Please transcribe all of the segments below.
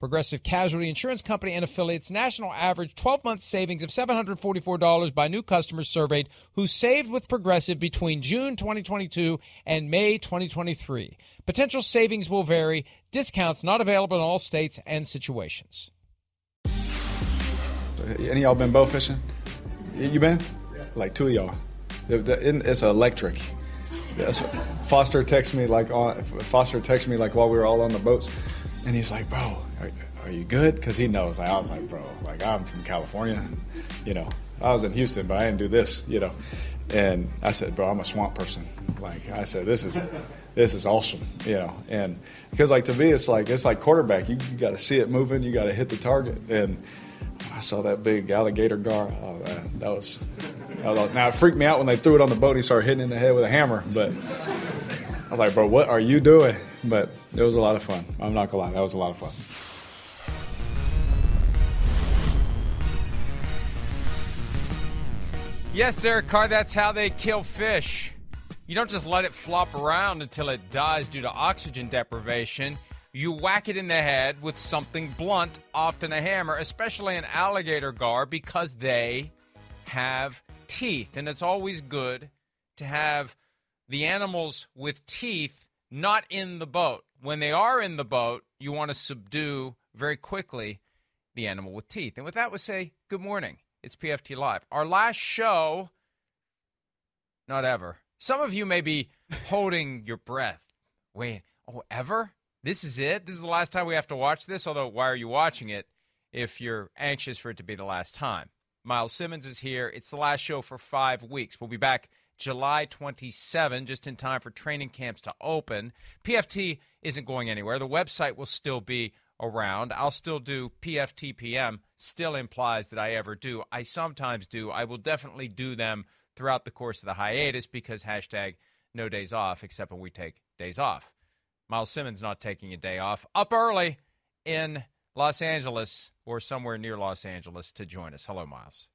Progressive Casualty Insurance Company and affiliates national average 12 month savings of $744 by new customers surveyed who saved with Progressive between June 2022 and May 2023. Potential savings will vary, discounts not available in all states and situations. Any of y'all been bow fishing? You been? Yeah. Like two of y'all. It's electric. Foster texted me like on Foster texted me like while we were all on the boats and he's like, bro, are, are you good? Because he knows. I was like, bro, like I'm from California. You know, I was in Houston, but I didn't do this, you know. And I said, bro, I'm a swamp person. Like I said, this is this is awesome, you know. And because like to me, it's like it's like quarterback. You, you got to see it moving. You got to hit the target. And I saw that big alligator gar. Oh man, that was. Now it freaked me out when they threw it on the boat. He started hitting in the head with a hammer, but I was like, bro, what are you doing? But it was a lot of fun. I'm not gonna lie, that was a lot of fun. Yes, Derek Carr, that's how they kill fish. You don't just let it flop around until it dies due to oxygen deprivation. You whack it in the head with something blunt, often a hammer, especially an alligator gar, because they have teeth. And it's always good to have the animals with teeth not in the boat. When they are in the boat, you want to subdue very quickly the animal with teeth. And with that, we say good morning. It's PFT Live. Our last show, not ever. Some of you may be holding your breath. Wait, oh, ever? This is it? This is the last time we have to watch this? Although, why are you watching it if you're anxious for it to be the last time? Myles Simmons is here. It's the last show for five weeks. We'll be back July 27, just in time for training camps to open. PFT isn't going anywhere. The website will still be around. I'll still do PFTPM, still implies that I ever do. I sometimes do. I will definitely do them throughout the course of the hiatus because hashtag no days off, except when we take days off. Myles Simmons not taking a day off. Up early in Los Angeles or somewhere near Los Angeles to join us. Hello, Myles.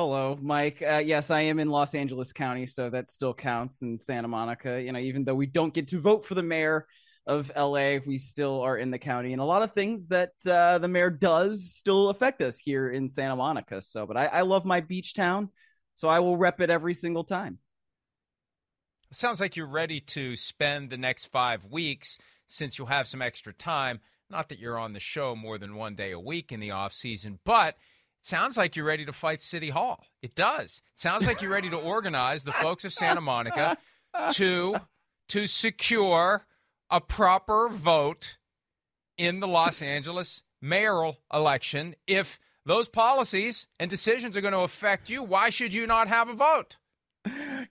Hello, Mike. Uh, yes, I am in Los Angeles County, so that still counts in Santa Monica. You know, even though we don't get to vote for the mayor of LA, we still are in the county, and a lot of things that uh, the mayor does still affect us here in Santa Monica. So, but I, I love my beach town, so I will rep it every single time. Sounds like you're ready to spend the next five weeks since you'll have some extra time. Not that you're on the show more than one day a week in the off season, but sounds like you're ready to fight City Hall. It does. It sounds like you're ready to organize the folks of Santa Monica to to secure a proper vote in the Los Angeles mayoral election. If those policies and decisions are going to affect you, why should you not have a vote?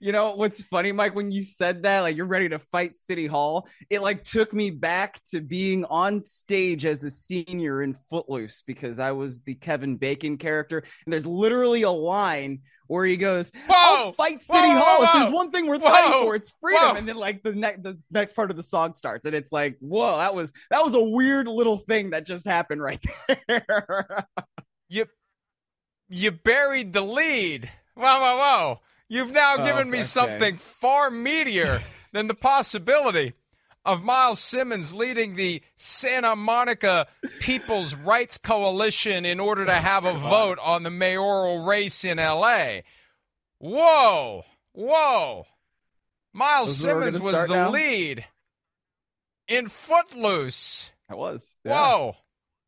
You know what's funny mike when you said that like you're ready to fight city hall it like took me back to being on stage as a senior in footloose because i was the kevin bacon character. And there's literally a line where he goes whoa fight city whoa, hall whoa, if there's one thing worth whoa, fighting for it's freedom. and then like the next the next part of the song starts and it's like whoa that was that was a weird little thing that just happened right there. You you buried the lead. Whoa whoa whoa You've now oh, given me okay. something far meatier than the possibility of Myles Simmons leading the Santa Monica People's Rights Coalition in order to have a vote on the mayoral race in LA. Whoa, whoa. Myles Simmons was the now? lead in Footloose. I was. Yeah. Whoa.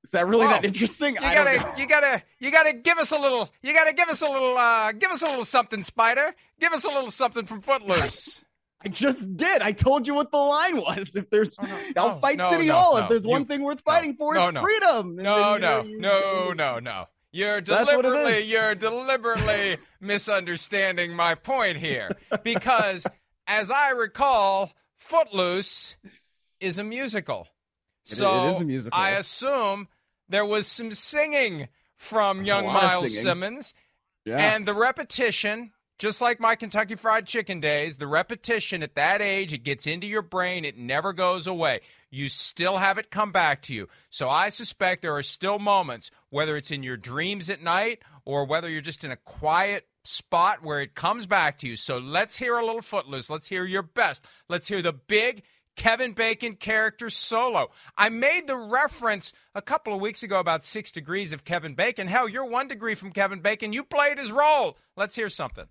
Is that really that interesting? You gotta, you gotta, you gotta give us a little. You gotta give us a little. uh Give us a little something, Spider. Give us a little something from Footloose. I just did. I told you what the line was. If there's, Oh, no, I'll no, fight no, City Hall. If there's one thing worth fighting for, it's freedom. No, then, you know, no, you- no, no, no. You're That's what it deliberately, you're deliberately misunderstanding my point here, because as I recall, Footloose is a musical. It- it So is a musical. I assume there was some singing from There's young Myles. Simmons. Yeah. And the repetition, just like my Kentucky Fried Chicken days, the repetition at that age, it gets into your brain. It never goes away. You still have it come back to you. So I suspect there are still moments, whether it's in your dreams at night or whether you're just in a quiet spot where it comes back to you. So let's hear a little footloose. Let's hear your best. Let's hear the big Kevin Bacon character solo. I made the reference a couple of weeks ago about six degrees of Kevin Bacon. Hell, you're one degree from Kevin Bacon. You played his role. Let's hear something.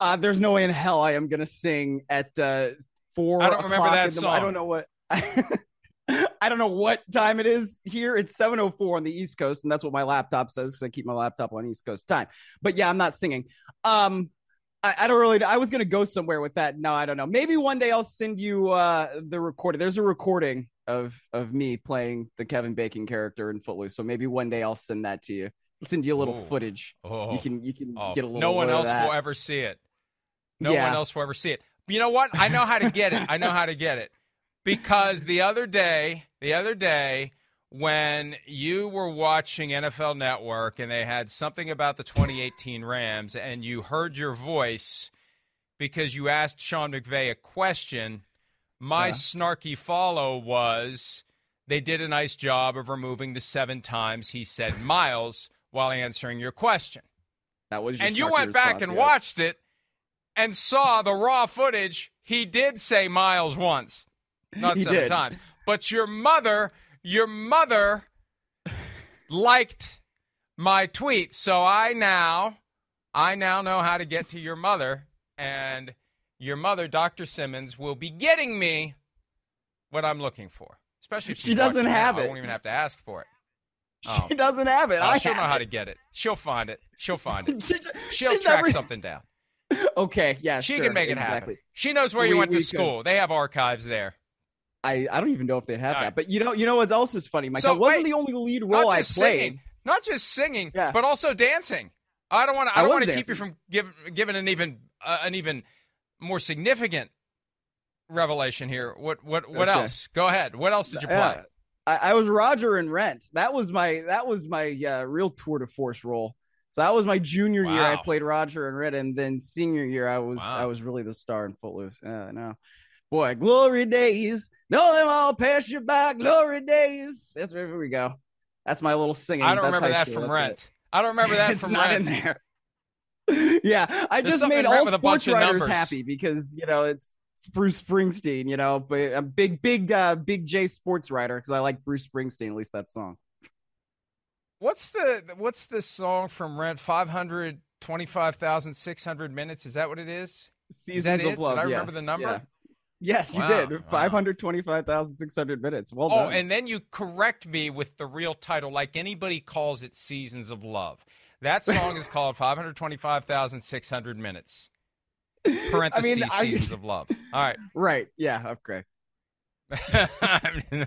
uh, there's no way in hell I am gonna sing at uh, four. I don't remember that the- song. I don't know what. I don't know what time it is here. It's 7:04 on the East Coast, and that's what my laptop says because I keep my laptop on East Coast time. But yeah, I'm not singing. Um, I, I don't really. I was gonna go somewhere with that. No, I don't know. Maybe one day I'll send you uh the recording. There's a recording of of me playing the Kevin Bacon character in Footloose. So maybe one day I'll send that to you. I'll send you a little Oh. footage. Oh, You can you can oh, get a little. no one of else will ever see it. No Yeah. one else will ever see it. But you know what? I know how to get it. I know how to get it. Because the other day, the other day, when you were watching NFL Network and they had something about the 2018 Rams and you heard your voice because you asked Sean McVay a question, my Yeah. snarky follow was they did a nice job of removing the seven times he said Myles while answering your question That was and you went back and yes. watched it and saw the raw footage. He did say Myles once, not He seven did. times. But your mother, your mother liked my tweet, so I now, I now know how to get to your mother, and your mother, Dr. Simmons, will be getting me what I'm looking for. Especially if She doesn't have now. I it. won't even have to ask for it. Oh. She doesn't have it. Oh, I she'll know have how to get it. She'll find it. She'll find it. She- She'll track every- something down. Okay, yeah, She sure, can make it exactly. happen. She knows where you We- went to we could. school. They have archives there. I, I don't even know if they'd have All that, right. but you know you know what else is funny, Mike? So, I wasn't wait, the only lead role I played. singing, not just singing, Yeah. but also dancing. I don't want to. I I don't want to keep you from give, giving an even uh, an even more significant revelation here. What what what Okay. else? Go ahead. What else did you play? Yeah. I, I was Roger in Rent. That was my that was my uh, real tour de force role. So that was my junior year. I played Roger in Rent, and then senior year I was Wow. I was really the star in Footloose. Yeah, I know. Boy, glory days. Know them all pass you by. Glory days. That's where we go. That's my little singing. I don't That's remember that from That's it. Rent. I don't remember that it's from not Rent. in there. yeah, I There's just made all with a bunch sports writers happy because you know it's, it's Bruce Springsteen. You know, but a big, big, uh, big J sports writer because I like Bruce Springsteen. At least that song. What's the what's the song from Rent? Five hundred twenty five thousand six hundred minutes. Is that what it is? Seasons that of it? Did Love. I remember yes, the number? yeah. Yes, you Wow, did. wow. Five hundred twenty-five thousand six hundred minutes. Well done. Oh, done. and then you correct me with the real title, like anybody calls it Seasons of Love. That song is called 525,600 Minutes. Parentheses, I- Seasons of Love. All right. right. Yeah. Okay. I mean,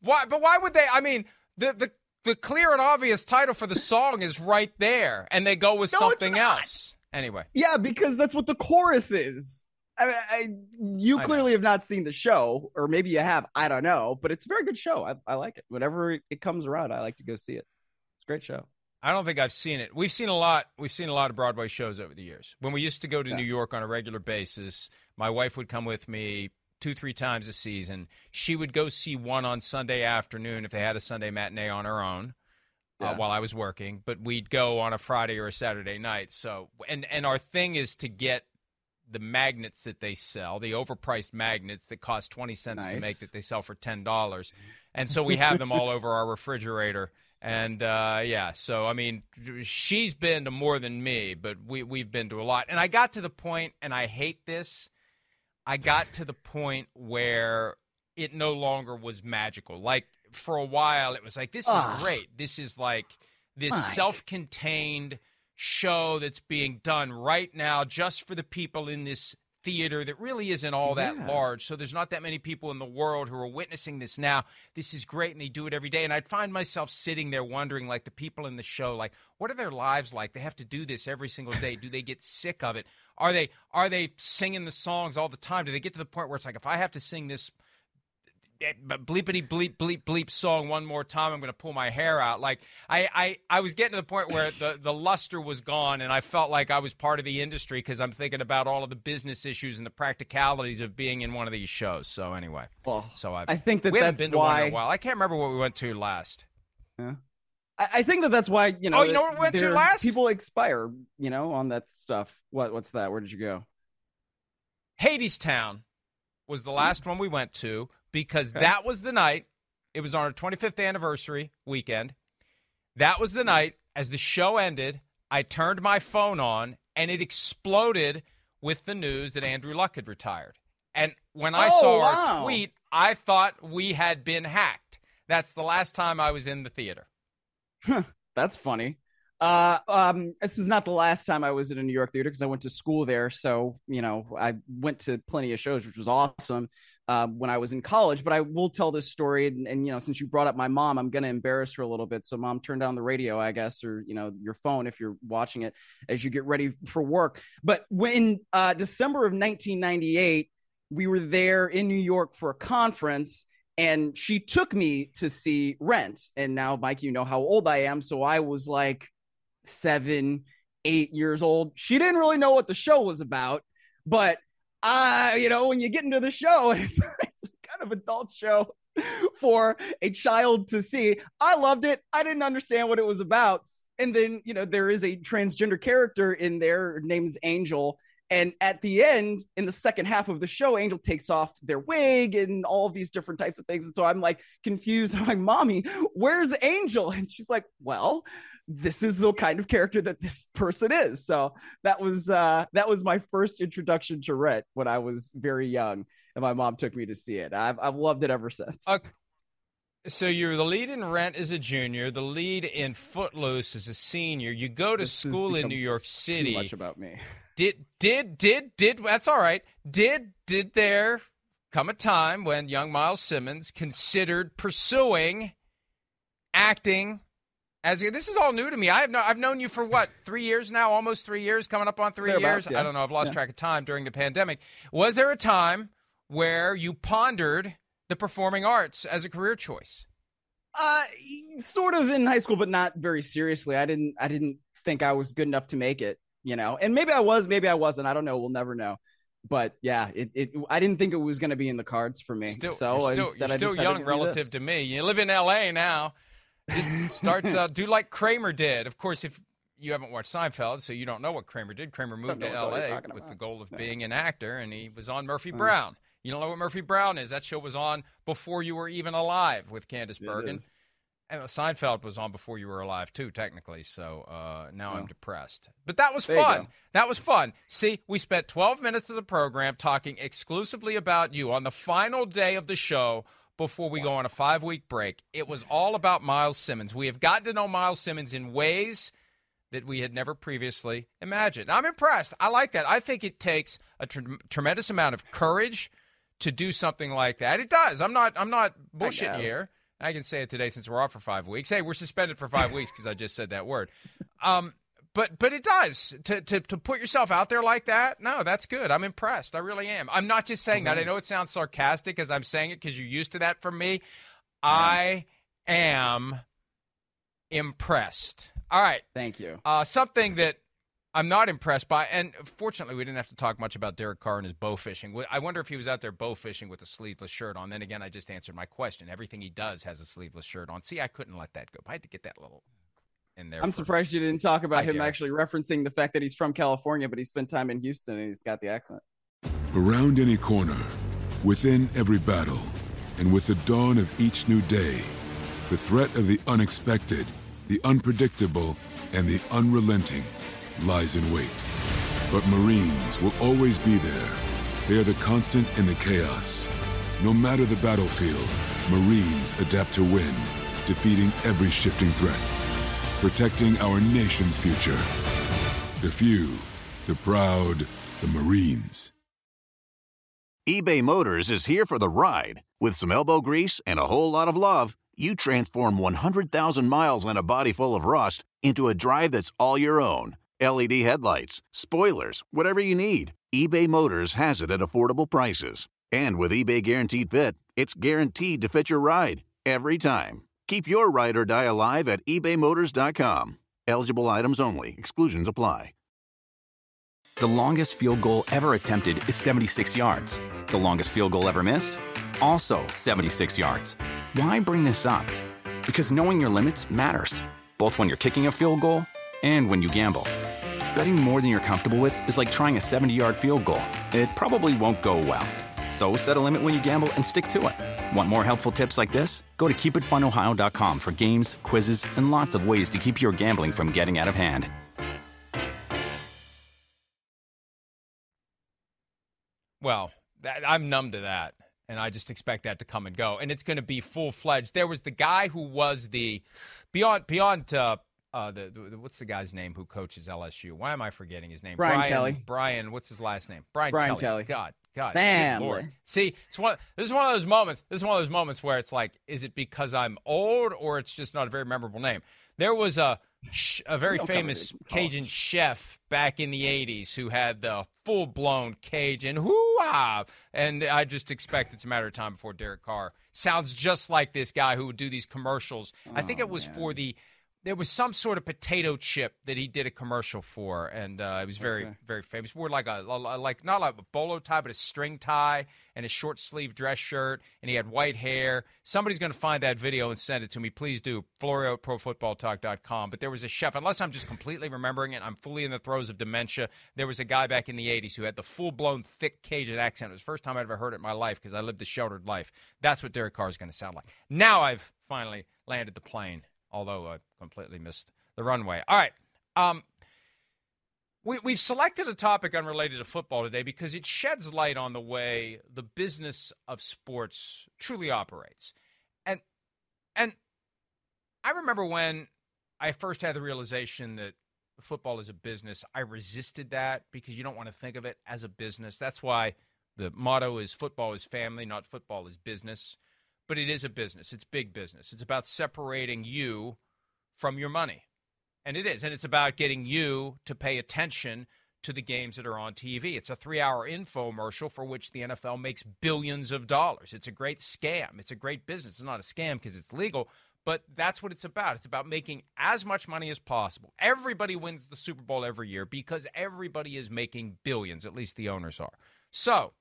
why? But why would they? I mean, the, the, the clear and obvious title for the song is right there, and they go with No, something else. Anyway. Yeah, because that's what the chorus is. I, mean, I you I know. clearly have not seen the show, or maybe you have. I don't know, but it's a very good show. I, I like it. Whenever it, comes around, I like to go see it. It's a great show. I don't think I've seen it. We've seen a lot. We've seen a lot of Broadway shows over the years. When we used to go to Yeah. New York on a regular basis, my wife would come with me two, three times a season. She would go see one on Sunday afternoon if they had a Sunday matinee on her own. Uh, while I was working, but we'd go on a Friday or a Saturday night. So, and and our thing is to get the magnets that they sell, the overpriced magnets that cost 20 cents nice. to make that they sell for $10. And so we have them all over our refrigerator. And uh, yeah, so I mean, she's been to more than me, but we, we've been to a lot. And I got to the point, and I hate this, I got to the point where it no longer was magical. Like for a while, it was like, this is uh, great. This is like this self contained show that's being done right now just for the people in this theater that really isn't all that yeah. large. So there's not that many people in the world who are witnessing this now. This is great and they do it every day. And I'd find myself sitting there wondering, like, the people in the show, like, what are their lives like? They have to do this every single day. Do they get sick of it? Are they are they singing the songs all the time? Do they get to the point where it's like if I have to sing this Eh, bleepity bleep bleep bleep song one more time i'm to pull my hair out like I, I i was getting to the point where the the luster was gone and i felt like i was part of the industry because i'm thinking about all of the business issues and the practicalities of being in one of these shows so anyway well so I've, i think that we that's been to why one in a while i can't remember what we went to last yeah I, think that that's why you know. Oh, you know what we went to last? People expire, you know, on that stuff. What what's that? Where did you go? Hadestown was the last one we went to because okay. that was the night. It was on our 25th anniversary weekend. That was the night as the show ended. I turned my phone on and it exploded with the news that Andrew Luck had retired. And when I oh, saw wow. our tweet, I thought we had been hacked. That's the last time I was in the theater. Huh, That's funny. Uh, um, this is not the last time I was at a New York theater because I went to school there. So, you know, I went to plenty of shows, which was awesome uh, when I was in college. But I will tell this story. And, and, you know, since you brought up my mom, I'm going to embarrass her a little bit. So, mom, turn down the radio, I guess, or, you know, your phone if you're watching it as you get ready for work. But when uh, December of 1998, we were there in New York for a conference and she took me to see Rent. And now, Mike, you know how old I am. So I was like, seven, eight years old. She didn't really know what the show was about, but uh, you know, when you get into the show it's, it's kind of adult show for a child to see, I loved it. I didn't understand what it was about. And then, you know, there is a transgender character in there. Her name is Angel. And at the end, in the second half of the show, Angel takes off their wig and all of these different types of things. And so I'm like confused. I'm like, Mommy, where's Angel? And she's like, Well, this is the kind of character that this person is. So that was uh that was my first introduction to Rent when I was very young, and my mom took me to see it. I've I've loved it ever since. Okay. So you're the lead in Rent as a junior, the lead in Footloose as a senior. You go to this school in New York City. much about me. Did did did did that's all right. Did did there come a time when young Myles Simmons considered pursuing acting as this is all new to me. I have no, I've known you for what three years now, almost three years, coming up on three years. Yeah. I don't know. I've lost yeah. track of time during the pandemic. Was there a time where you pondered the performing arts as a career choice? Uh, sort of in high school, but not very seriously. I didn't, I didn't think I was good enough to make it. You know, and maybe I was, maybe I wasn't. I don't know. We'll never know. But yeah, it, it I didn't think it was going to be in the cards for me. Still, so you're still, you're still young relative this. to me. You live in L.A. now. Just start uh, do like Kramer did. Of course, if you haven't watched Seinfeld, so you don't know what Kramer did. Kramer moved to L.A. with the goal of being an actor, and he was on Murphy Brown. You don't know what Murphy Brown is? That show was on before you were even alive with Candice Bergen. And Seinfeld was on before you were alive too, technically. So uh, now I'm depressed. But that was there fun. That was fun. See, we spent 12 minutes of the program talking exclusively about you on the final day of the show before we go on a five week break. It was all about Myles Simmons. We have gotten to know Myles Simmons in ways that we had never previously imagined. I'm impressed. I like that. I think it takes a tr- tremendous amount of courage to do something like that. It does. I'm not. I'm not bullshit here. I can say it today since we're off for five weeks. Hey, we're suspended for five weeks because I just said that word. Um, but but it does to, to to put yourself out there like that. No, that's good. I'm impressed. I really am. I'm not just saying that. I know it sounds sarcastic because I'm saying it because you're used to that from me. Yeah. I am impressed. All right. Thank you. Uh, something that I'm not impressed by, and fortunately, we didn't have to talk much about Derek Carr and his bow fishing. I wonder if he was out there bow fishing with a sleeveless shirt on. Then again, I just answered my question. Everything he does has a sleeveless shirt on. See, I couldn't let that go. I had to get that little in there. I'm for- surprised you didn't talk about Hi, him Derek. actually referencing the fact that he's from California, but he spent time in Houston and he's got the accent. Around any corner, within every battle, and with the dawn of each new day, the threat of the unexpected, the unpredictable, and the unrelenting lies in wait. But Marines will always be there. They are the constant in the chaos. No matter the battlefield, Marines adapt to win, defeating every shifting threat, protecting our nation's future. The few, the proud, the Marines. eBay Motors is here for the ride. With some elbow grease and a whole lot of love, you transform 100,000 miles and a body full of rust into a drive that's all your own. LED headlights, spoilers, whatever you need, eBay Motors has it at affordable prices. And with eBay Guaranteed Fit, it's guaranteed to fit your ride every time. Keep your ride or die alive at ebaymotors.com. Eligible items only, exclusions apply. The longest field goal ever attempted is 76 yards. The longest field goal ever missed? Also 76 yards. Why bring this up? Because knowing your limits matters, both when you're kicking a field goal and when you gamble. Betting more than you're comfortable with is like trying a 70 yard field goal, it probably won't go well. So set a limit when you gamble and stick to it. Want more helpful tips like this? Go to keepitfunohio.com for games, quizzes, and lots of ways to keep your gambling from getting out of hand. Well, that, I'm numb to that, and I just expect that to come and go, and it's going to be full fledged. There was the guy who was the beyond beyond. Uh, uh, the, the what's the guy's name who coaches LSU? Why am I forgetting his name? Brian Kelly. Brian, what's his last name? Brian, Brian Kelly. Kelly. God, God, Family. See, it's one. This is one of those moments. This is one of those moments where it's like, is it because I'm old or it's just not a very memorable name? There was a a very famous college. Oh. Cajun chef back in the 80s who had the full blown Cajun hoo-ah. And I just expect it's a matter of time before Derek Carr sounds just like this guy who would do these commercials. I think Oh, it was for the. There was some sort of potato chip that he did a commercial for, and uh, it was very, Okay. very famous. Wore like a, like not like a bolo tie, but a string tie and a short sleeve dress shirt, and he had white hair. Somebody's going to find that video and send it to me. Please do. Florio at ProFootballTalk.com. But there was a chef, unless I'm just completely remembering it, I'm fully in the throes of dementia. There was a guy back in the 80s who had the full blown thick Cajun accent. It was the first time I'd ever heard it in my life because I lived a sheltered life. That's what Derek Carr is going to sound like. Now I've finally landed the plane, although I completely missed the runway. All right. Um, we, we've selected a topic unrelated to football today because it sheds light on the way the business of sports truly operates. And and I remember when I first had the realization that football is a business, I resisted that because you don't want to think of it as a business. That's why the motto is football is family, not football is business. But it is a business. It's big business. It's about separating you from your money. And it is. And it's about getting you to pay attention to the games that are on TV. It's a three hour infomercial for which the NFL makes billions of dollars. It's a great scam. It's a great business. It's not a scam because it's legal, but that's what it's about. It's about making as much money as possible. Everybody wins the Super Bowl every year because everybody is making billions, at least the owners are. So,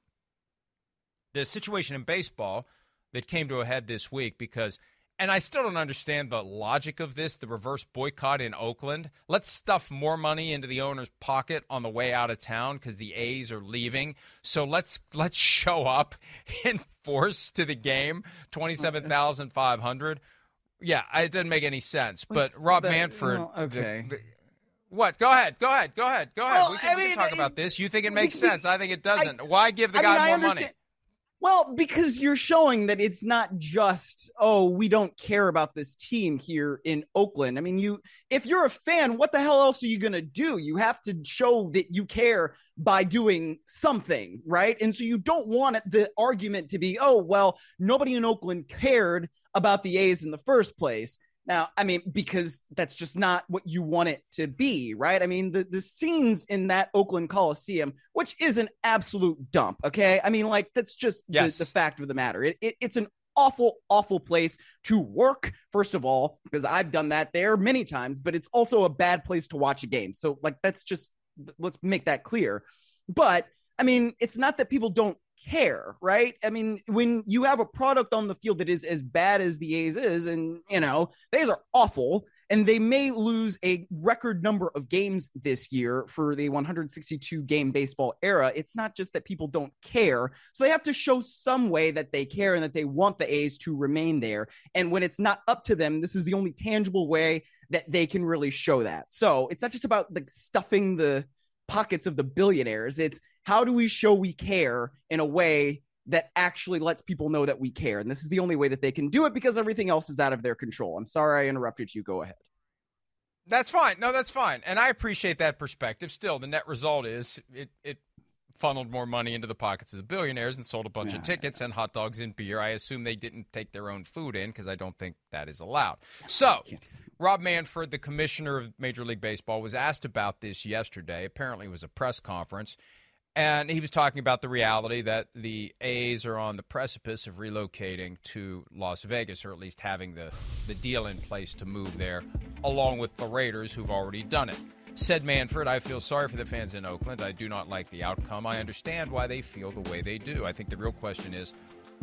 the situation in baseball that came to a head this week because and I still don't understand the logic of this, the reverse boycott in Oakland. Let's stuff more money into the owner's pocket on the way out of town because the A's are leaving. So let's let's show up in force to the game, twenty seven thousand five hundred. Yeah, it doesn't make any sense. But Let's- Rob Manfred, well, okay. the- the- what? Go ahead. Go ahead. Go ahead. Go ahead. Well, we can, I we can mean, talk about this. You think it makes we- sense? I think it doesn't. Why give the I guy mean, I more money? Well, because you're showing that it's not just, oh, we don't care about this team here in Oakland. I mean, you if you're a fan, what the hell else are you going to do? You have to show that you care by doing something, right? And so you don't want it, the argument to be, oh, well, nobody in Oakland cared about the A's in the first place. Now, I mean, because that's just not what you want it to be, right? I mean, the, the scenes in that Oakland Coliseum, which is an absolute dump, okay? I mean, like, that's just the- the, fact of the matter. It, it, it's an awful, awful place to work, first of all, because I've done that there many times, but it's also a bad place to watch a game. So, like, that's just, let's make that clear. But, I mean, it's not that people don't care, right? I mean, when you have a product on the field that is as bad as the A's is, and you know, the A's are awful, and they may lose a record number of games this year for the 162 game baseball era. It's not just that people don't care. So they have to show some way that they care and that they want the A's to remain there. And when it's not up to them, this is the only tangible way that they can really show that. So it's not just about like stuffing the pockets of the billionaires. It's how do we show we care in a way that actually lets people know that we care. And this is the only way that they can do it because everything else is out of their control. I'm sorry I interrupted you. Go ahead. That's fine. No, that's fine. And I appreciate that perspective. Still, the net result is it, it funneled more money into the pockets of the billionaires and sold a bunch yeah, of tickets yeah. and hot dogs and beer. I assume they didn't take their own food in because I don't think that is allowed. So, Rob Manfred, the commissioner of Major League Baseball, was asked about this yesterday. Apparently, it was a press conference. And he was talking about the reality that the A's are on the precipice of relocating to Las Vegas, or at least having the, the deal in place to move there, along with the Raiders, who've already done it. Said Manfred, I feel sorry for the fans in Oakland. I do not like the outcome. I understand why they feel the way they do. I think the real question is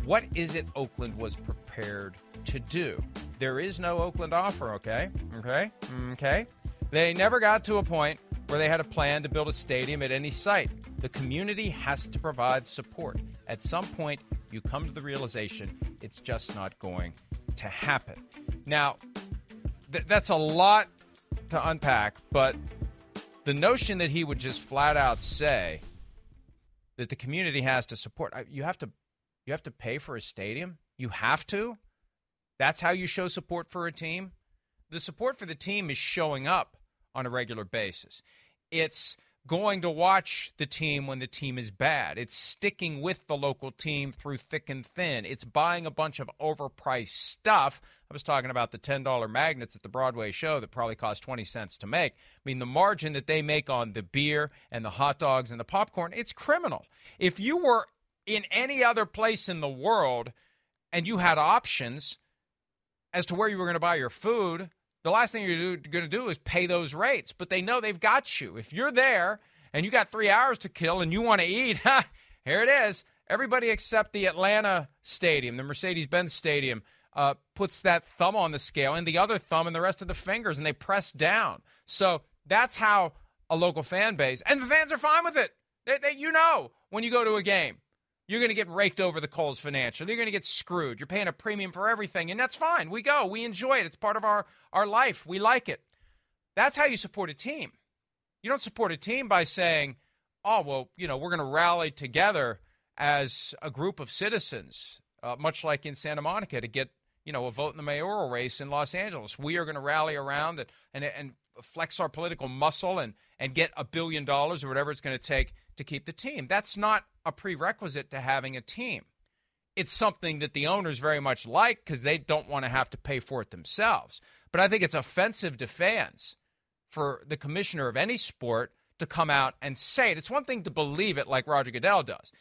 what is it Oakland was prepared to do? There is no Oakland offer, okay? Okay? Mm, okay? They never got to a point where they had a plan to build a stadium at any site. The community has to provide support. At some point, you come to the realization it's just not going to happen. Now, th- that's a lot to unpack, but the notion that he would just flat out say that the community has to support you have to you have to pay for a stadium you have to that's how you show support for a team the support for the team is showing up on a regular basis. It's going to watch the team when the team is bad. It's sticking with the local team through thick and thin. It's buying a bunch of overpriced stuff. I was talking about the $10 magnets at the Broadway show that probably cost 20 cents to make. I mean, the margin that they make on the beer and the hot dogs and the popcorn, it's criminal. If you were in any other place in the world and you had options as to where you were going to buy your food, the last thing you're going to do is pay those rates. But they know they've got you. If you're there and you got three hours to kill and you want to eat, here it is. Everybody except the Atlanta Stadium, the Mercedes Benz Stadium, uh, puts that thumb on the scale and the other thumb and the rest of the fingers, and they press down. So that's how a local fan base, and the fans are fine with it. They, they, you know, when you go to a game, you're going to get raked over the coals financially. You're going to get screwed. You're paying a premium for everything, and that's fine. We go. We enjoy it. It's part of our, our life. We like it. That's how you support a team. You don't support a team by saying, oh, well, you know, we're going to rally together as a group of citizens, uh, much like in Santa Monica, to get, you know, a vote in the mayoral race in Los Angeles. We are going to rally around and, and, and flex our political muscle and, and get a billion dollars or whatever it's going to take to keep the team. That's not a prerequisite to having a team. It's something that the owners very much like because they don't want to have to pay for it themselves. But I think it's offensive to fans for the commissioner of any sport to come out and say it. It's one thing to believe it like Roger Goodell does.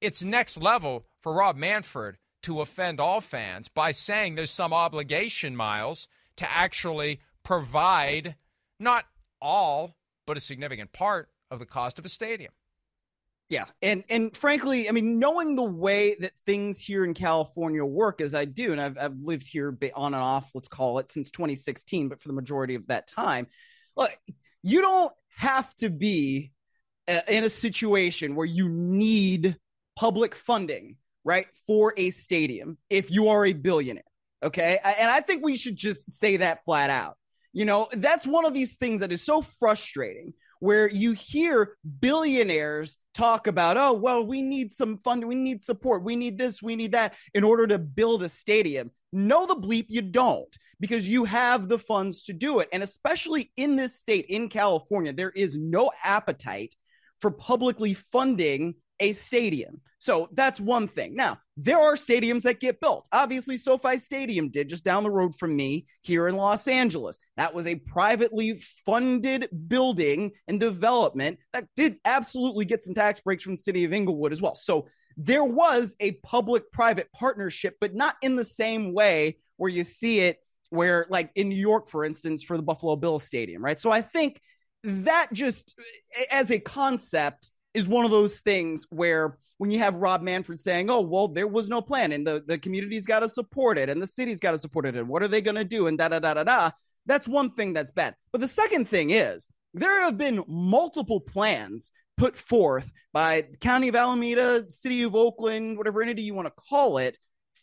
It's next level for Rob Manfred to offend all fans by saying there's some obligation, Myles, to actually provide not all, but a significant part of the cost of a stadium. Yeah, and and frankly, I mean, knowing the way that things here in California work as I do, and I've I've lived here on and off, let's call it, since 2016, but for the majority of that time, look, you don't have to be uh, in a situation where you need public funding, right, for a stadium if you are a billionaire. Okay, and I think we should just say that flat out. You know, that's one of these things that is so frustrating where you hear billionaires talk about, oh, well, we need some funding, we need support, we need this, we need that in order to build a stadium. No, the bleep, you don't, because you have the funds to do it. And especially in this state, in California, there is no appetite for publicly funding a stadium. So that's one thing. Now, there are stadiums that get built. Obviously, SoFi Stadium did just down the road from me here in Los Angeles. That was a privately funded building and development that did absolutely get some tax breaks from the city of Inglewood as well. So there was a public private partnership, but not in the same way where you see it where like in New York, for instance, for the Buffalo Bills Stadium, right? So I think that just as a concept is one of those things where when you have Rob Manfred saying, "Oh, well, there was no plan, and the the community's got to support it, and the city's got to support it, and what are they going to do?" and da da da da da. That's one thing that's bad. But the second thing is there have been multiple plans put forth by County of Alameda, City of Oakland, whatever entity you want to call it,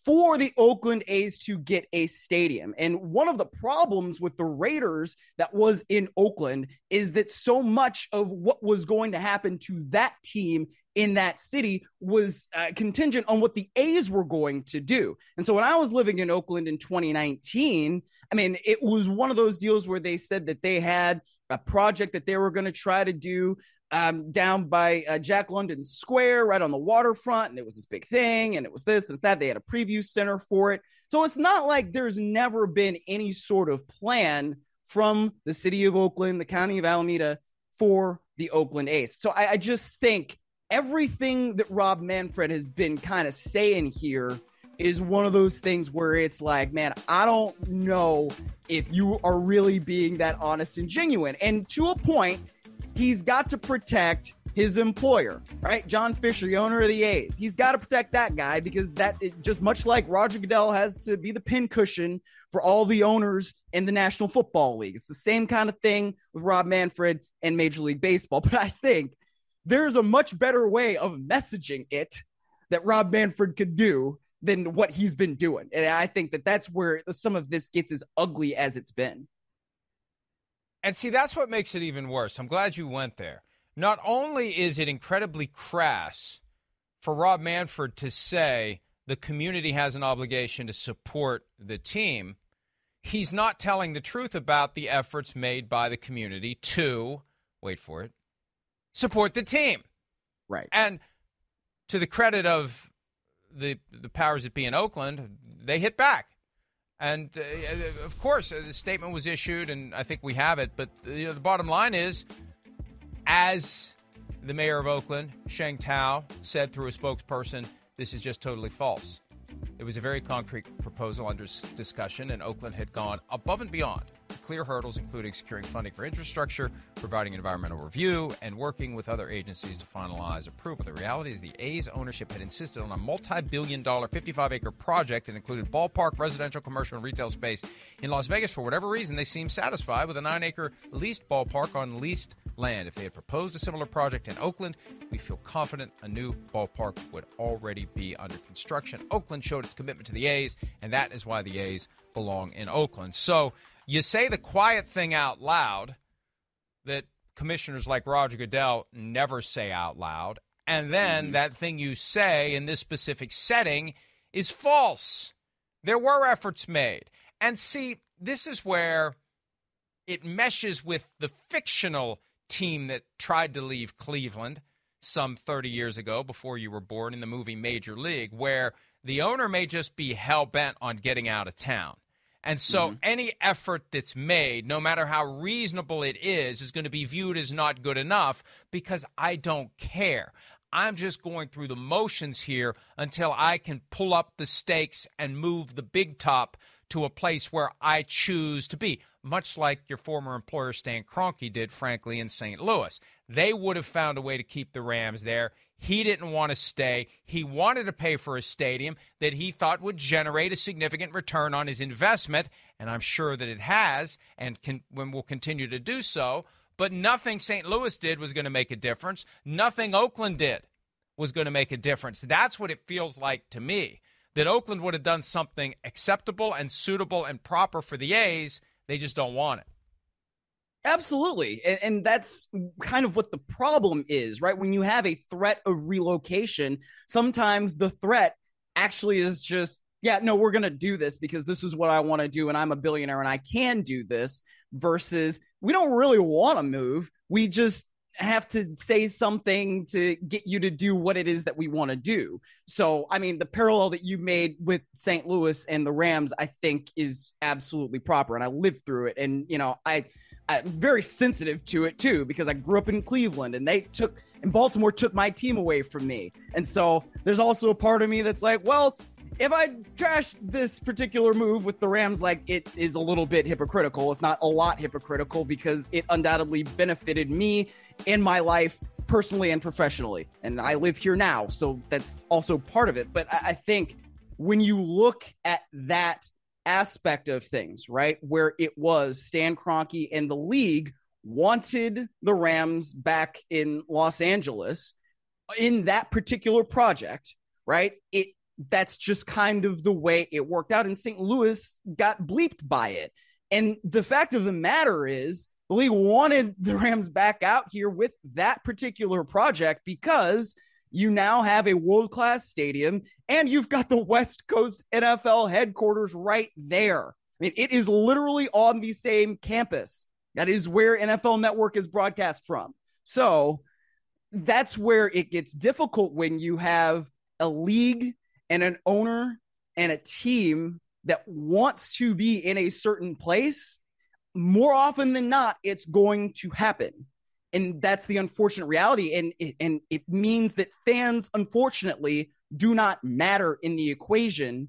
for the Oakland A's to get a stadium. And one of the problems with the Raiders that was in Oakland is that so much of what was going to happen to that team in that city was uh, contingent on what the A's were going to do. And so when I was living in Oakland in 2019, I mean, it was one of those deals where they said that they had a project that they were going to try to do um, down by uh, Jack London Square, right on the waterfront. And it was this big thing, and it was this and that. They had a preview center for it. So it's not like there's never been any sort of plan from the city of Oakland, the county of Alameda for the Oakland A's. So I, I just think everything that Rob Manfred has been kind of saying here is one of those things where it's like, man, I don't know if you are really being that honest and genuine. And to a point, he's got to protect his employer, right? John Fisher, the owner of the A's. He's got to protect that guy because that is just much like Roger Goodell has to be the pincushion for all the owners in the National Football League. It's the same kind of thing with Rob Manfred and Major League Baseball. But I think there's a much better way of messaging it that Rob Manfred could do than what he's been doing. And I think that that's where some of this gets as ugly as it's been. And see, that's what makes it even worse. I'm glad you went there. Not only is it incredibly crass for Rob Manfred to say the community has an obligation to support the team, he's not telling the truth about the efforts made by the community to, wait for it, support the team. Right. And to the credit of the the powers that be in Oakland, they hit back. And uh, of course, uh, the statement was issued, and I think we have it. But uh, you know, the bottom line is, as the mayor of Oakland, Sheng Thao, said through a spokesperson, this is just totally false. It was a very concrete proposal under discussion, and Oakland had gone above and beyond clear hurdles, including securing funding for infrastructure, providing environmental review, and working with other agencies to finalize approval. The reality is the A's ownership had insisted on a multi billion dollar, 55 acre project that included ballpark, residential, commercial, and retail space in Las Vegas. For whatever reason, they seemed satisfied with a nine acre leased ballpark on leased land. If they had proposed a similar project in Oakland, we feel confident a new ballpark would already be under construction. Oakland showed its commitment to the A's, and that is why the A's belong in Oakland. So, you say the quiet thing out loud that commissioners like Roger Goodell never say out loud, and then mm-hmm. that thing you say in this specific setting is false. There were efforts made. And see, this is where it meshes with the fictional team that tried to leave Cleveland some 30 years ago before you were born in the movie Major League, where the owner may just be hell bent on getting out of town. And so mm-hmm. any effort that's made, no matter how reasonable it is, is going to be viewed as not good enough because I don't care. I'm just going through the motions here until I can pull up the stakes and move the big top to a place where I choose to be, much like your former employer Stan Kroenke did, frankly, in St. Louis. They would have found a way to keep the Rams there. He didn't want to stay. He wanted to pay for a stadium that he thought would generate a significant return on his investment, and I'm sure that it has and can, will continue to do so. But nothing St. Louis did was going to make a difference. Nothing Oakland did was going to make a difference. That's what it feels like to me. That Oakland would have done something acceptable and suitable and proper for the A's. They just don't want it. Absolutely. And, and, that's kind of what the problem is, right? When you have a threat of relocation, sometimes the threat actually is just, yeah, no, we're going to do this because this is what I want to do. And I'm a billionaire and I can do this versus we don't really want to move. We just have to say something to get you to do what it is that we want to do. So, I mean, the parallel that you made with St. Louis and the Rams, I think is absolutely proper. And I lived through it. And, you know, I, I'm very sensitive to it too because I grew up in Cleveland and they took and Baltimore took my team away from me. And so there's also a part of me that's like, well, if I trash this particular move with the Rams, like it is a little bit hypocritical, if not a lot hypocritical, because it undoubtedly benefited me in my life personally and professionally. And I live here now. So that's also part of it. But I, I think when you look at that aspect of things, right? Where it was Stan Kroenke and the league wanted the Rams back in Los Angeles in that particular project, right? It that's just kind of the way it worked out and St. Louis got bleeped by it. And the fact of the matter is the league wanted the Rams back out here with that particular project because you now have a world class stadium and you've got the West Coast NFL headquarters right there. I mean, it is literally on the same campus. That is where NFL Network is broadcast from. So that's where it gets difficult when you have a league and an owner and a team that wants to be in a certain place. More often than not, it's going to happen and that's the unfortunate reality and and it means that fans unfortunately do not matter in the equation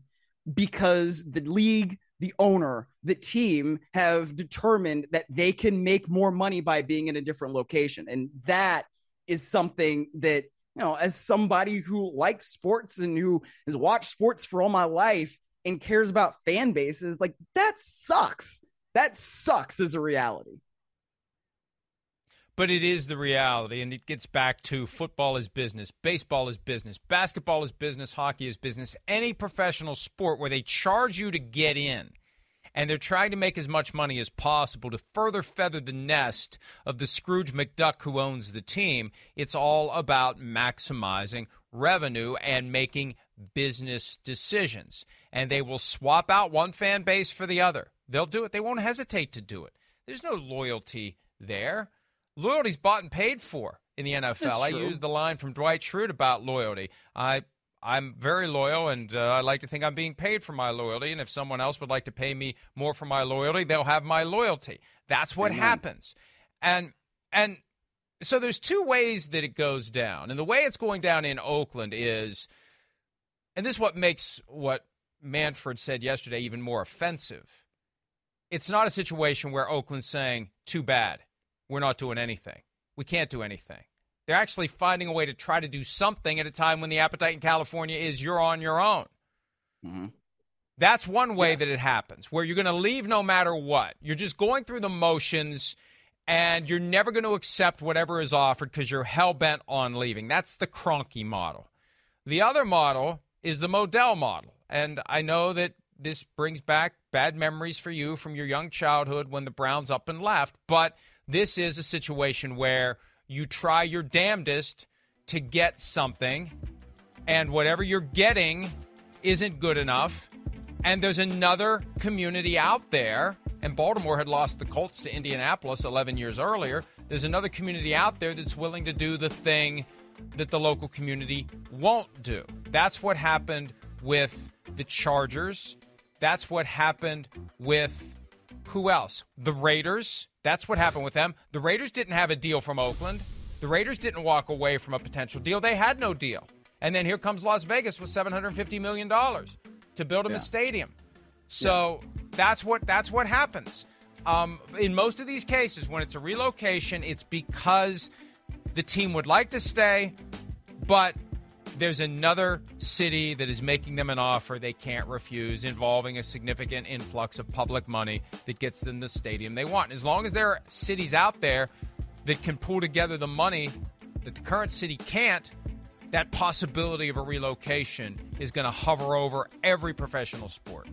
because the league the owner the team have determined that they can make more money by being in a different location. And that is something that you know as somebody who likes sports and who has watched sports for all my life and cares about fan bases like that sucks. That sucks as a reality but it is the reality, and it gets back to football is business, baseball is business, basketball is business, hockey is business, any professional sport where they charge you to get in. And they're trying to make as much money as possible to further feather the nest of the Scrooge McDuck who owns the team. It's all about maximizing revenue and making business decisions. And they will swap out one fan base for the other. They'll do it. They won't hesitate to do it. There's no loyalty there. Loyalty's bought and paid for in the NFL. I used the line from Dwight Schrute about loyalty. I I'm very loyal, and uh, I like to think I'm being paid for my loyalty. And if someone else would like to pay me more for my loyalty, they'll have my loyalty. That's what Amen. happens. And and so there's two ways that it goes down, and the way it's going down in Oakland is, and this is what makes what Manfred said yesterday even more offensive. It's not a situation where Oakland's saying, "Too bad." We're not doing anything. We can't do anything. They're actually finding a way to try to do something at a time when the appetite in California is you're on your own. Mm-hmm. That's one way yes. that it happens, where you're going to leave no matter what. You're just going through the motions and you're never going to accept whatever is offered because you're hell bent on leaving. That's the Kroenke model. The other model is the Modell model. And I know that this brings back bad memories for you from your young childhood when the Browns up and left, but – this is a situation where you try your damnedest to get something, and whatever you're getting isn't good enough. And there's another community out there, and Baltimore had lost the Colts to Indianapolis 11 years earlier. There's another community out there that's willing to do the thing that the local community won't do. That's what happened with the Chargers. That's what happened with who else? The Raiders. That's what happened with them. The Raiders didn't have a deal from Oakland. The Raiders didn't walk away from a potential deal. They had no deal. And then here comes Las Vegas with $750 million to build them yeah. a stadium. So yes. that's what that's what happens. Um, in most of these cases, when it's a relocation, it's because the team would like to stay, but there's another city that is making them an offer they can't refuse involving a significant influx of public money that gets them the stadium they want. As long as there are cities out there that can pull together the money that the current city can't, that possibility of a relocation is going to hover over every professional sport.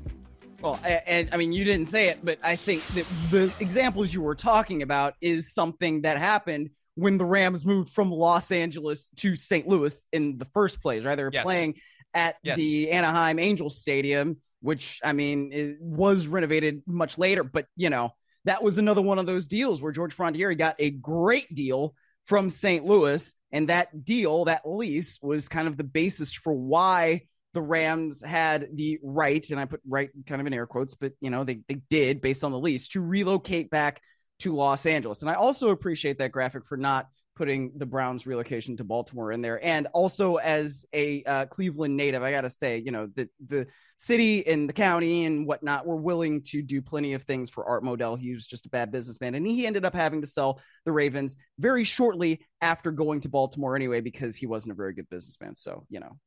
Well, and, and, I mean, you didn't say it, but I think that the examples you were talking about is something that happened when the Rams moved from Los Angeles to St. Louis in the first place, right? They were yes. playing at yes. the Anaheim Angels Stadium, which I mean it was renovated much later, but you know that was another one of those deals where Georgia Frontiere got a great deal from St. Louis, and that deal, that lease, was kind of the basis for why the Rams had the right, and I put right kind of in air quotes, but you know they they did based on the lease to relocate back to Los Angeles. And I also appreciate that graphic for not putting the Browns relocation to Baltimore in there. And also as a uh, Cleveland native, I got to say, you know, the, the city and the county and whatnot were willing to do plenty of things for Art Modell. He was just a bad businessman. And he ended up having to sell the Ravens very shortly after going to Baltimore anyway, because he wasn't a very good businessman. So, you know,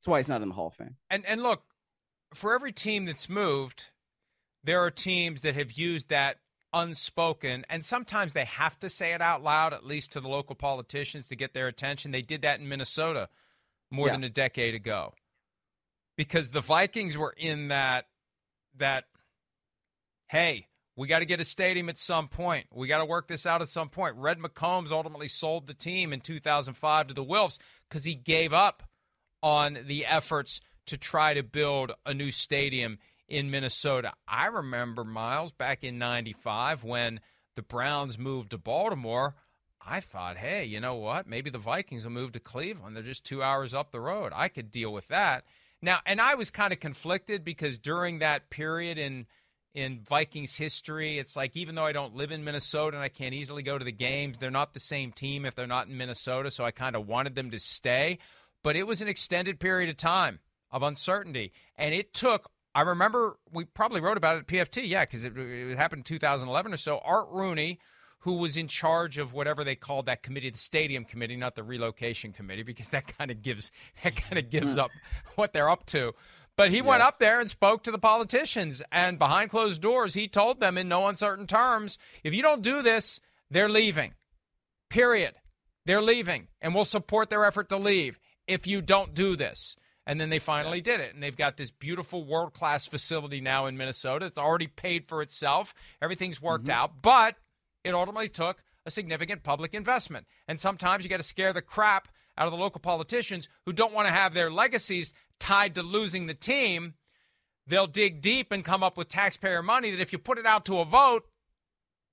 that's why he's not in the Hall of Fame. And, and look, for every team that's moved, there are teams that have used that unspoken, and sometimes they have to say it out loud, at least to the local politicians to get their attention. They did that in Minnesota more yeah. than a decade ago because the Vikings were in that that hey, we got to get a stadium at some point. We got to work this out at some point. Red McCombs ultimately sold the team in 2005 to the Wilfs because he gave up on the efforts to try to build a new stadium in Minnesota. I remember, Myles, back in 95 when the Browns moved to Baltimore. I thought, hey, you know what? Maybe the Vikings will move to Cleveland. They're just two hours up the road. I could deal with that. Now, and I was kind of conflicted because during that period in in Vikings history, it's like even though I don't live in Minnesota and I can't easily go to the games, they're not the same team if they're not in Minnesota. So I kind of wanted them to stay. But it was an extended period of time of uncertainty, and it took I remember we probably wrote about it at PFT, yeah, because it, it, happened in 2011 or so. Art Rooney, who was in charge of whatever they called that committee, the stadium committee, not the relocation committee, because that kind of gives that kind of gives mm. up what they're up to. But he yes. went up there and spoke to the politicians, and behind closed doors, he told them in no uncertain terms, if you don't do this, they're leaving. Period. They're leaving, and we'll support their effort to leave if you don't do this. And then they finally did it. And they've got this beautiful world class facility now in Minnesota. It's already paid for itself. Everything's worked mm-hmm. out. But it ultimately took a significant public investment. And sometimes you got to scare the crap out of the local politicians who don't want to have their legacies tied to losing the team. They'll dig deep and come up with taxpayer money that if you put it out to a vote,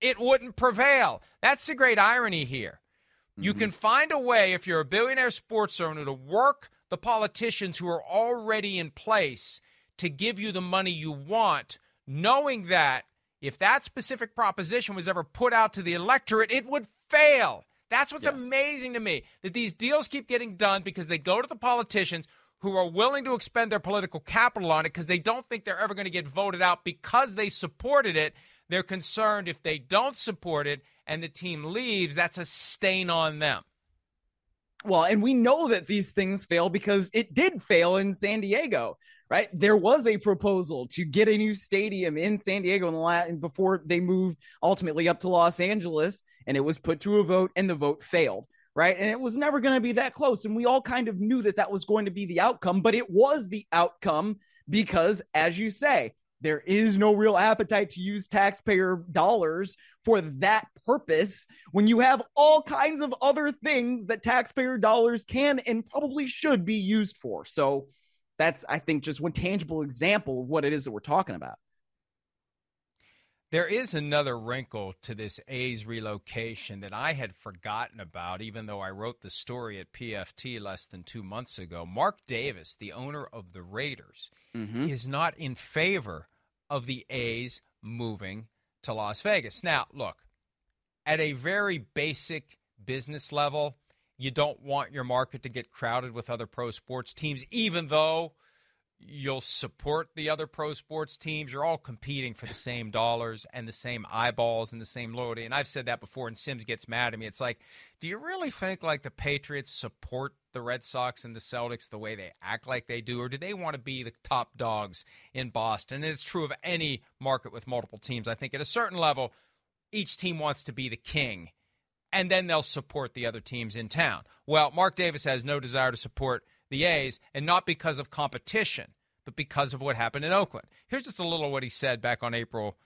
it wouldn't prevail. That's the great irony here. Mm-hmm. You can find a way, if you're a billionaire sports owner, to work the politicians who are already in place to give you the money you want, knowing that if that specific proposition was ever put out to the electorate, it would fail. That's what's yes. amazing to me that these deals keep getting done because they go to the politicians who are willing to expend their political capital on it because they don't think they're ever going to get voted out because they supported it. They're concerned if they don't support it and the team leaves, that's a stain on them. Well, and we know that these things fail because it did fail in San Diego, right? There was a proposal to get a new stadium in San Diego in the Latin before they moved ultimately up to Los Angeles, and it was put to a vote, and the vote failed, right? And it was never going to be that close, and we all kind of knew that that was going to be the outcome, but it was the outcome because, as you say, there is no real appetite to use taxpayer dollars for that purpose when you have all kinds of other things that taxpayer dollars can and probably should be used for. So that's, I think, just one tangible example of what it is that we're talking about. There is another wrinkle to this A's relocation that I had forgotten about, even though I wrote the story at PFT less than two months ago. Mark Davis, the owner of the Raiders, mm-hmm. is not in favor of the A's moving to Las Vegas. Now, look, at a very basic business level, you don't want your market to get crowded with other pro sports teams, even though you'll support the other pro sports teams. You're all competing for the same dollars and the same eyeballs and the same loyalty. And I've said that before, and Simms gets mad at me. It's like, do you really think like the Patriots support the Red Sox and the Celtics the way they act like they do, or do they want to be the top dogs in Boston? And it's true of any market with multiple teams. I think at a certain level, each team wants to be the king. And then they'll support the other teams in town. Well, Mark Davis has no desire to support the A's, and not because of competition, but because of what happened in Oakland. Here's just a little what he said back on April.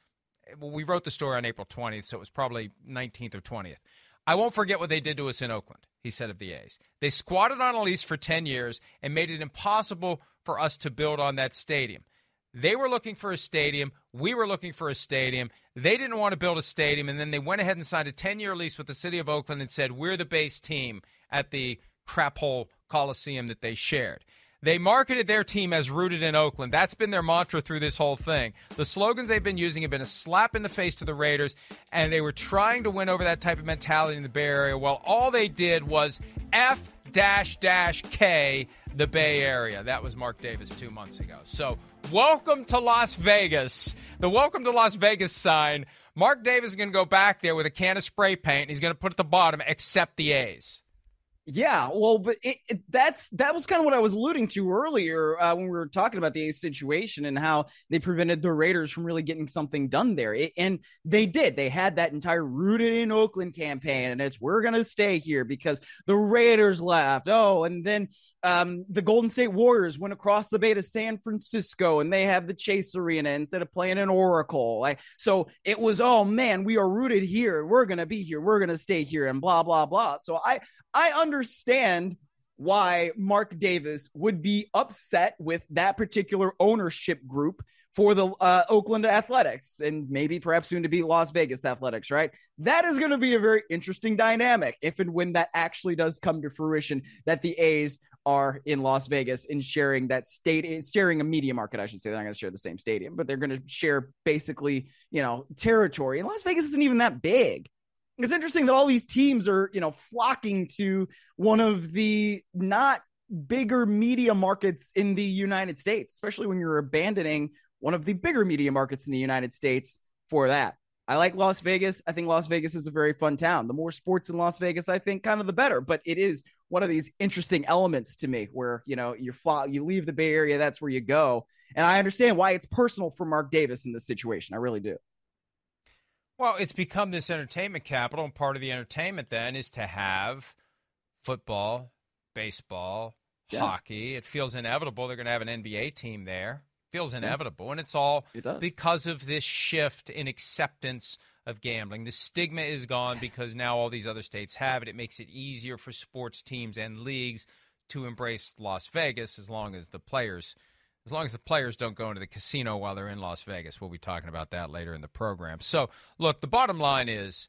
Well, we wrote the story on April 20th, so it was probably 19th or 20th. I won't forget what they did to us in Oakland, he said of the A's. They squatted on a lease for 10 years and made it impossible for us to build on that stadium. They were looking for a stadium. We were looking for a stadium. They didn't want to build a stadium. And then they went ahead and signed a 10 year lease with the city of Oakland and said, We're the base team at the crap hole Coliseum that they shared. They marketed their team as rooted in Oakland. That's been their mantra through this whole thing. The slogans they've been using have been a slap in the face to the Raiders, and they were trying to win over that type of mentality in the Bay Area. Well, all they did was F dash dash K the Bay Area. That was Mark Davis two months ago. So, welcome to Las Vegas. The welcome to Las Vegas sign. Mark Davis is going to go back there with a can of spray paint. He's going to put at the bottom, accept the A's. Yeah, well, but it, it, that's that was kind of what I was alluding to earlier uh, when we were talking about the A's situation and how they prevented the Raiders from really getting something done there, it, and they did. They had that entire rooted in Oakland campaign, and it's we're gonna stay here because the Raiders left. Oh, and then um, the Golden State Warriors went across the bay to San Francisco, and they have the Chase Arena instead of playing in Oracle. Like, so it was, oh man, we are rooted here. We're gonna be here. We're gonna stay here, and blah blah blah. So I I understand why Mark Davis would be upset with that particular ownership group for the uh, Oakland Athletics and maybe perhaps soon to be Las Vegas Athletics, right? That is going to be a very interesting dynamic if and when that actually does come to fruition that the A's are in Las Vegas and sharing that state, sharing a media market, I should say. They're not going to share the same stadium, but they're going to share basically, you know, territory. And Las Vegas isn't even that big it's interesting that all these teams are, you know, flocking to one of the not bigger media markets in the United States, especially when you're abandoning one of the bigger media markets in the United States for that. I like Las Vegas. I think Las Vegas is a very fun town. The more sports in Las Vegas, I think, kind of the better. But it is one of these interesting elements to me, where you know you fly, you leave the Bay Area, that's where you go, and I understand why it's personal for Mark Davis in this situation. I really do. Well, it's become this entertainment capital, and part of the entertainment then is to have football, baseball, yeah. hockey. It feels inevitable they're going to have an NBA team there. feels inevitable, yeah. and it's all it because of this shift in acceptance of gambling. The stigma is gone because now all these other states have it. It makes it easier for sports teams and leagues to embrace Las Vegas as long as the players as long as the players don't go into the casino while they're in Las Vegas. We'll be talking about that later in the program. So, look, the bottom line is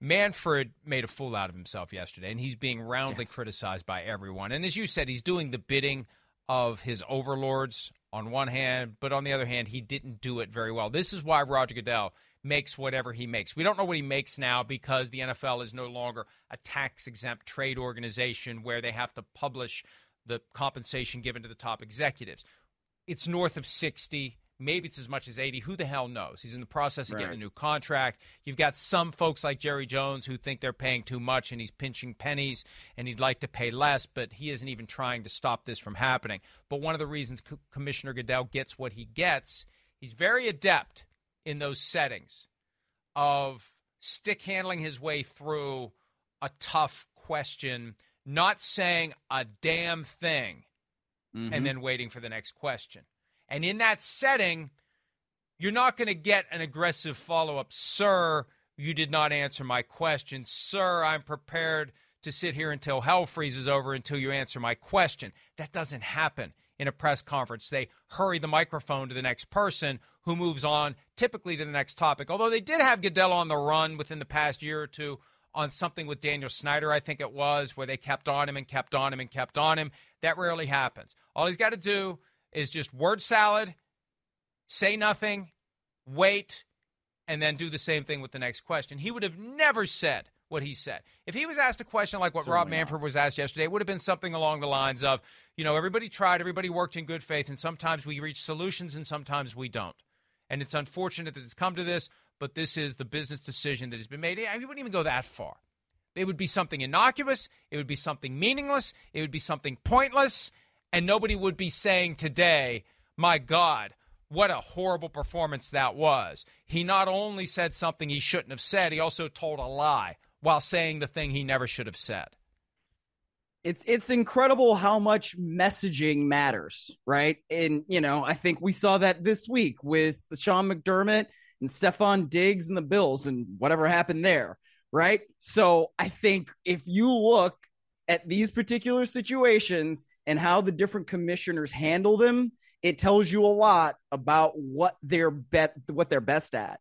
Manfred made a fool out of himself yesterday, and he's being roundly yes. criticized by everyone. And as you said, he's doing the bidding of his overlords on one hand, but on the other hand, he didn't do it very well. This is why Roger Goodell makes whatever he makes. We don't know what he makes now because the NFL is no longer a tax exempt trade organization where they have to publish the compensation given to the top executives it's north of 60. Maybe it's as much as 80. Who the hell knows? He's in the process of right. getting a new contract. You've got some folks like Jerry Jones who think they're paying too much and he's pinching pennies and he'd like to pay less, but he isn't even trying to stop this from happening. But one of the reasons Co- Commissioner Goodell gets what he gets, he's very adept in those settings of stick handling his way through a tough question, not saying a damn thing mm-hmm. and then waiting for the next question. And in that setting, you're not going to get an aggressive follow up, sir. You did not answer my question. Sir, I'm prepared to sit here until hell freezes over until you answer my question. That doesn't happen in a press conference. They hurry the microphone to the next person who moves on, typically to the next topic. Although they did have Goodell on the run within the past year or two on something with Daniel Snyder, I think it was, where they kept on him and kept on him and kept on him. That rarely happens. All he's got to do is just word salad, say nothing, wait, and then do the same thing with the next question. He would have never said what he said. If he was asked a question like what Certainly Rob Manfred not. was asked yesterday, it would have been something along the lines of, you know, everybody tried, everybody worked in good faith, and sometimes we reach solutions and sometimes we don't. And it's unfortunate that it's come to this, but this is the business decision that has been made. I wouldn't even go that far. It would be something innocuous, it would be something meaningless, it would be something pointless, and nobody would be saying today, my God, what a horrible performance that was. He not only said something he shouldn't have said, he also told a lie while saying the thing he never should have said. It's it's incredible how much messaging matters, right? And you know, I think we saw that this week with Sean McDermott and Stefon Diggs and the Bills and whatever happened there, right? So I think if you look at these particular situations and how the different commissioners handle them, it tells you a lot about what they're bet what they're best at.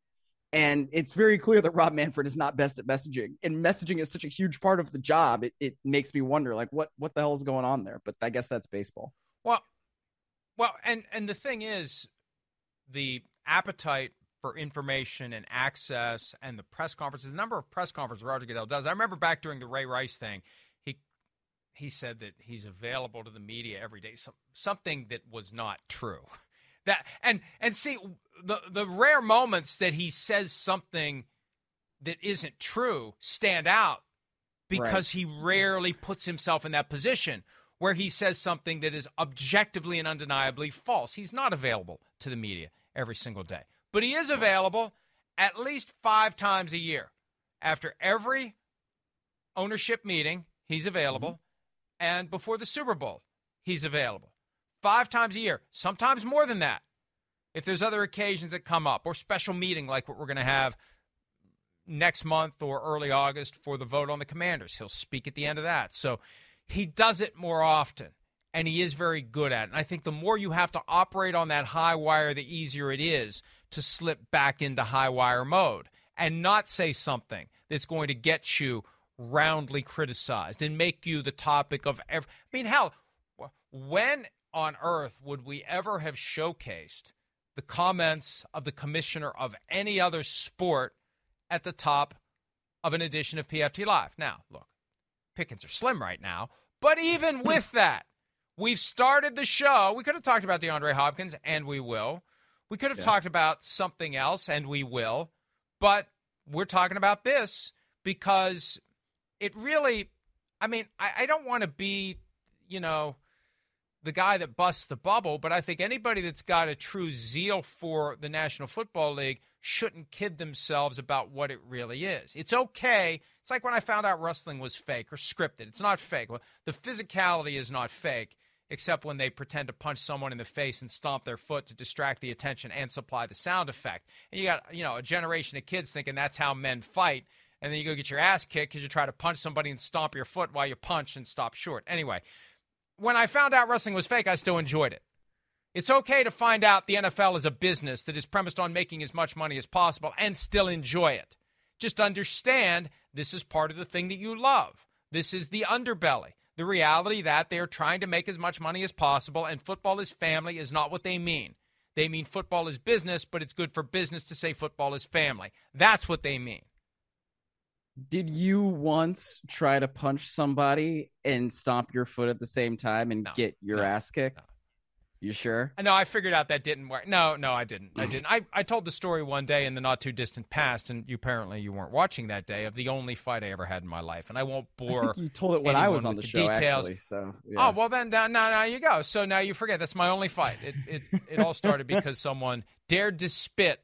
And it's very clear that Rob Manfred is not best at messaging. And messaging is such a huge part of the job. It, it makes me wonder, like, what what the hell is going on there? But I guess that's baseball. Well, well, and and the thing is, the appetite for information and access and the press conferences, the number of press conferences Roger Goodell does. I remember back during the Ray Rice thing, he he said that he's available to the media every day. So, something that was not true. That and and see the the rare moments that he says something that isn't true stand out because Right. he rarely puts himself in that position where he says something that is objectively and undeniably false. He's not available to the media every single day, but he is available at least five times a year. After every ownership meeting, he's available, mm-hmm. and before the Super Bowl, he's available. Five times a year, sometimes more than that. If there's other occasions that come up or special meeting like what we're going to have next month or early August for the vote on the commanders. He'll speak at the end of that. So he does it more often and he is very good at it. And I think the more you have to operate on that high wire, the easier it is to slip back into high wire mode and not say something that's going to get you roundly criticized and make you the topic of every. I mean, hell, when on earth would we ever have showcased the comments of the commissioner of any other sport at the top of an edition of PFT Live? Now, look, pickings are slim right now, but even with that, we've started the show. We could have talked about DeAndre Hopkins, and we will. We could have Yes. talked about something else, and we will. But we're talking about this because it really, I mean, I, I don't want to be, you know, the guy that busts the bubble, but I think anybody that's got a true zeal for the National Football League shouldn't kid themselves about what it really is. It's okay. It's like when I found out wrestling was fake or scripted. It's not fake. The physicality is not fake, except when they pretend to punch someone in the face and stomp their foot to distract the attention and supply the sound effect. And you got, you know, a generation of kids thinking that's how men fight. And then you go get your ass kicked because you try to punch somebody and stomp your foot while you punch and stop short. Anyway, when I found out wrestling was fake, I still enjoyed it. It's okay to find out the NFL is a business that is premised on making as much money as possible and still enjoy it. Just understand this is part of the thing that you love. This is the underbelly. The reality that they are trying to make as much money as possible and football is family is not what they mean. They mean football is business, but it's good for business to say football is family. That's what they mean. Did you once try to punch somebody and stomp your foot at the same time and No. get your No. ass kicked? No. You sure? No, I figured out that didn't work. No, no, I didn't. I didn't. I, I told the story one day in the not too distant past, and you apparently you weren't watching that day of the only fight I ever had in my life. And I won't I bore. think you told it when I was on the with show, the details. actually. So yeah. Oh well, then now, now now you go. So now you forget that's my only fight. It it it all started because someone dared to spit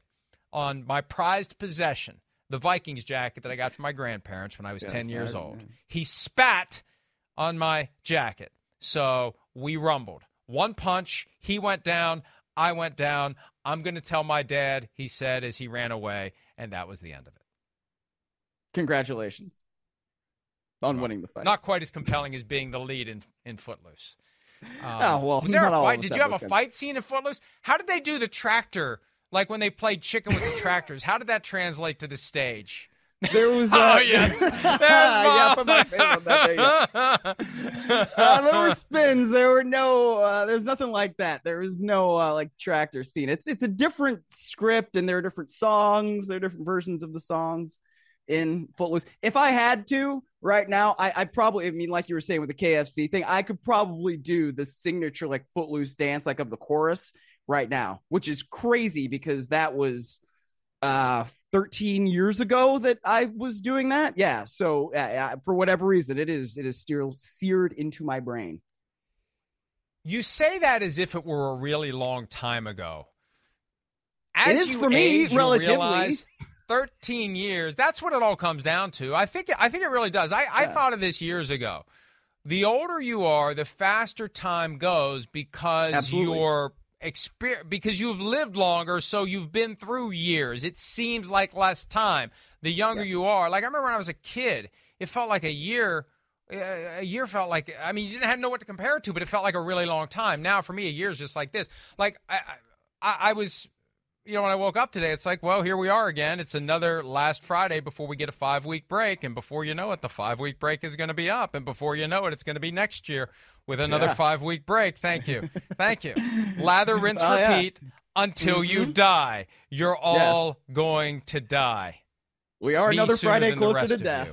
on my prized possession, the Vikings jacket that I got from my grandparents when I was Yes, ten years I- old. He spat on my jacket, so we rumbled. One punch, he went down. I went down. I'm going to tell my dad. He said as he ran away, and that was the end of it. Congratulations on Well, winning the fight. Not quite as compelling as being the lead in in Footloose. Um, Oh, well, was there a fight? Did you have a fight scene in Footloose? How did they do the tractor? Like when they played chicken with the tractors, how did that translate to the stage? There was Oh uh, yes, yeah, put my face on that. There you go. uh, there were spins. There were no. Uh, there's nothing like that. There was no uh, like tractor scene. It's it's a different script, and there are different songs. There are different versions of the songs in Footloose. If I had to right now, I I probably. I mean, like you were saying with the KFC thing, I could probably do the signature like Footloose dance, like of the chorus right now, which is crazy because that was uh 13 years ago that I was doing that. Yeah. So uh, for whatever reason, it is it is still seared into my brain. You say that as if it were a really long time ago. As It is you for me, age, you relatively. realize 13 years. That's what it all comes down to. I think I think it really does. I, I thought of this years ago. The older you are, the faster time goes because Absolutely. you're exper- because you've lived longer, so you've been through years. It seems like less time. The younger Yes. you are, like I remember when I was a kid, it felt like a year. uh, A year felt like I mean you didn't have know what to compare it to, but it felt like a really long time. Now for me, a year is just like this. Like I, I, I was you know, when I woke up today, it's like, well, here we are again. It's another last Friday before we get a five week break. And before you know it, the five week break is going to be up. And before you know it, it's going to be next year with another Yeah. five week break. Thank you. Thank you. Lather, rinse, Oh, yeah. repeat until you Mhm. die. You're all going to die. We are Me another Friday closer to death.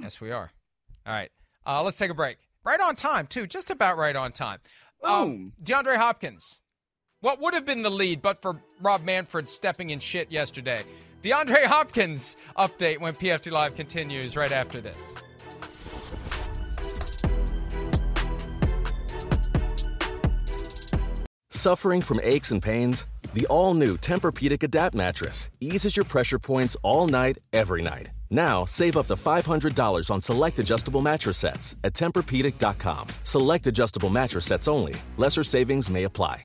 Yes, we are. All right. Uh, let's take a break. Right on time, too. Just about right on time. Um, Boom. DeAndre Hopkins. What would have been the lead but for Rob Manfred stepping in shit yesterday? DeAndre Hopkins update when PFT Live continues right after this. Suffering from aches and pains? The all new Tempur-Pedic Adapt mattress eases your pressure points all night, every night. Now, save up to $500 on select adjustable mattress sets at TempurPedic.com. Select adjustable mattress sets only. Lesser savings may apply.